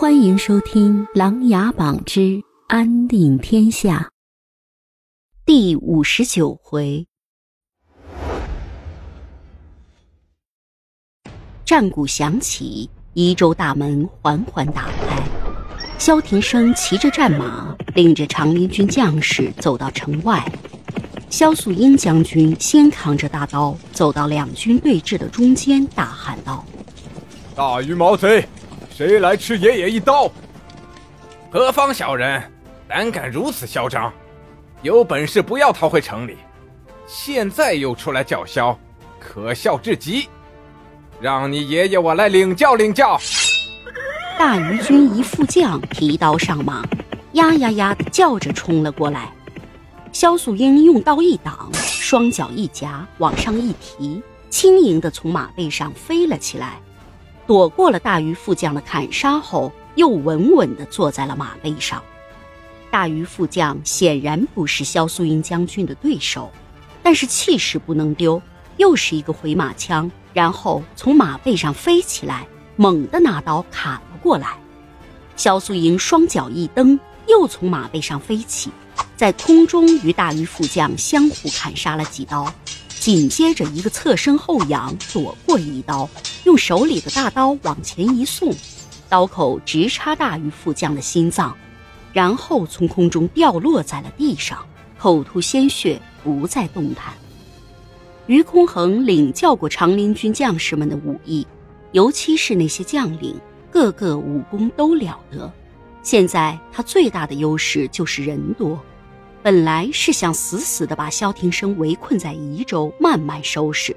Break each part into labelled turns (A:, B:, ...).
A: 欢迎收听《琅琊榜之安定天下》第五十九回。战鼓响起，宜州大门缓缓打开，萧庭生骑着战马，领着长林军将士走到城外。萧素英将军先扛着大刀走到两军对峙的中间，大喊道：“
B: 大鱼毛贼！”谁来吃爷爷一刀？
C: 何方小人，胆敢如此嚣张？有本事不要逃回城里！现在又出来叫嚣，可笑至极！让你爷爷我来领教领教。
A: 大鱼军一副将提刀上马，呀呀呀的叫着冲了过来。萧素英用刀一挡，双脚一夹，往上一提，轻盈的从马背上飞了起来。躲过了大鱼副将的砍杀后，又稳稳地坐在了马背上。大鱼副将显然不是萧素英将军的对手，但是气势不能丢，又是一个回马枪，然后从马背上飞起来，猛地拿刀砍了过来。萧素英双脚一蹬，又从马背上飞起，在空中与大鱼副将相互砍杀了几刀。紧接着，一个侧身后仰，躲过一刀，用手里的大刀往前一送，刀口直插大鱼副将的心脏，然后从空中掉落在了地上，口吐鲜血，不再动弹。于空衡领教过长林军将士们的武艺，尤其是那些将领，个个武功都了得。现在他最大的优势就是人多。本来是想死死地把萧庭生围困在宜州，慢慢收拾。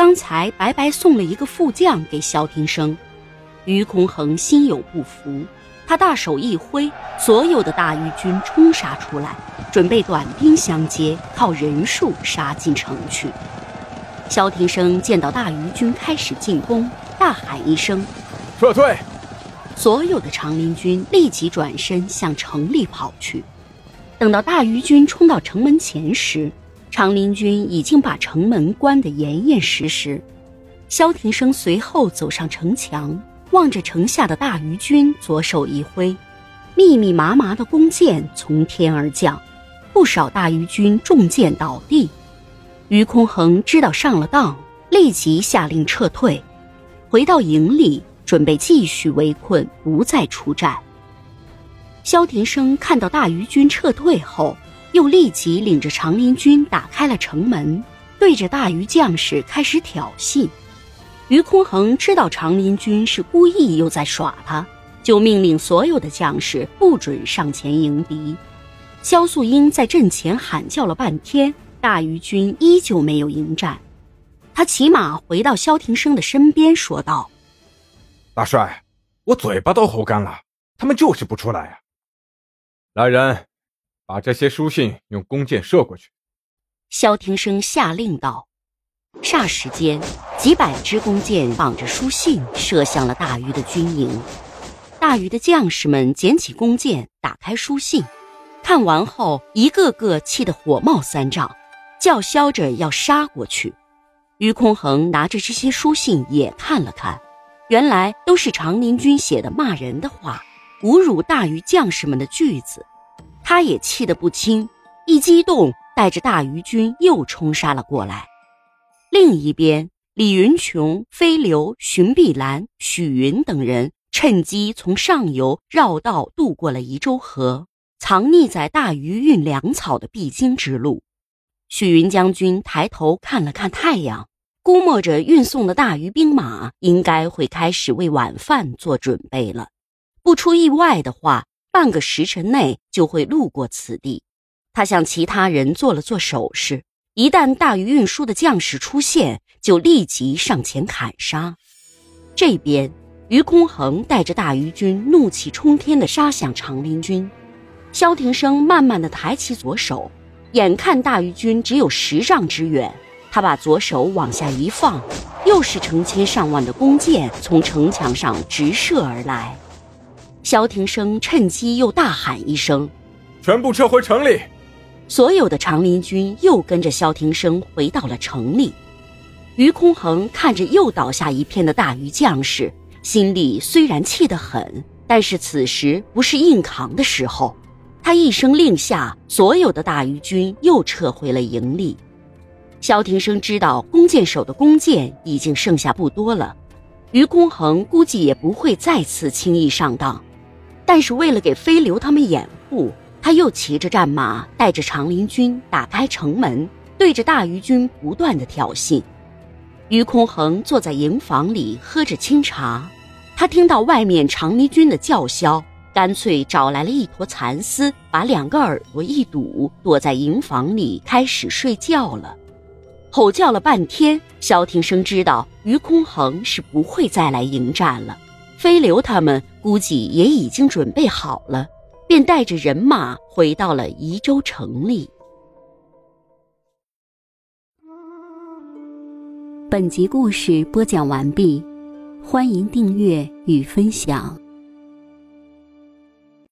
A: 刚才白白送了一个副将给萧庭生，于空恒心有不服，他大手一挥，所有的大鱼军冲杀出来，准备短兵相接，靠人数杀进城去。萧庭生见到大鱼军开始进攻，大喊一声：“
B: 撤退！”
A: 所有的长林军立即转身向城里跑去。等到大鱼军冲到城门前时，长林军已经把城门关得严严实实。萧庭生随后走上城墙，望着城下的大鱼军，左手一挥，密密麻麻的弓箭从天而降，不少大鱼军中箭倒地。于空衡知道上了当，立即下令撤退，回到营里准备继续围困，不再出战。萧庭生看到大鱼军撤退后，又立即领着长林军打开了城门，对着大鱼将士开始挑衅。于空衡知道长林军是故意又在耍他，就命令所有的将士不准上前迎敌。萧素英在阵前喊叫了半天，大鱼军依旧没有迎战。他骑马回到萧庭生的身边，说道：“
B: 大帅，我嘴巴都吼干了，他们就是不出来啊。”来人，把这些书信用弓箭射过去。
A: 萧庭生下令道。霎时间，几百支弓箭绑着书信射向了大禹的军营。大禹的将士们捡起弓箭，打开书信，看完后，一个个气得火冒三丈，叫嚣着要杀过去。于空衡拿着这些书信也看了看，原来都是长林军写的骂人的话。侮辱大禹将士们的句子，他也气得不轻，一激动，带着大鱼军又冲杀了过来。另一边，李云琼、飞流、荀碧兰、许云等人趁机从上游绕道渡过了宜州河，藏匿在大鱼运粮草的必经之路。许云将军抬头看了看太阳，估摸着运送的大鱼兵马应该会开始为晚饭做准备了。不出意外的话，半个时辰内就会路过此地。他向其他人做了做手势，一旦大鱼运输的将士出现，就立即上前砍杀。这边，于空衡带着大鱼军怒气冲天地杀向长林军。萧庭生慢慢地抬起左手，眼看大鱼军只有十丈之远，他把左手往下一放，又是成千上万的弓箭从城墙上直射而来。萧庭生趁机又大喊一声：“
B: 全部撤回城里！”
A: 所有的长林军又跟着萧庭生回到了城里。于空衡看着又倒下一片的大鱼将士，心里虽然气得很，但是此时不是硬扛的时候。他一声令下，所有的大鱼军又撤回了营里。萧庭生知道弓箭手的弓箭已经剩下不多了，于公衡估计也不会再次轻易上当。但是为了给飞流他们掩护，他又骑着战马，带着长林军打开城门，对着大鱼军不断的挑衅。于空衡坐在营房里喝着清茶，他听到外面长林军的叫嚣。干脆找来了一坨蚕丝，把两个耳朵一堵，躲在营房里开始睡觉了。吼叫了半天，萧庭生知道于空衡是不会再来迎战了。飞流他们估计也已经准备好了，便带着人马回到了宜州城里。
D: 本集故事播讲完毕，欢迎订阅与分享。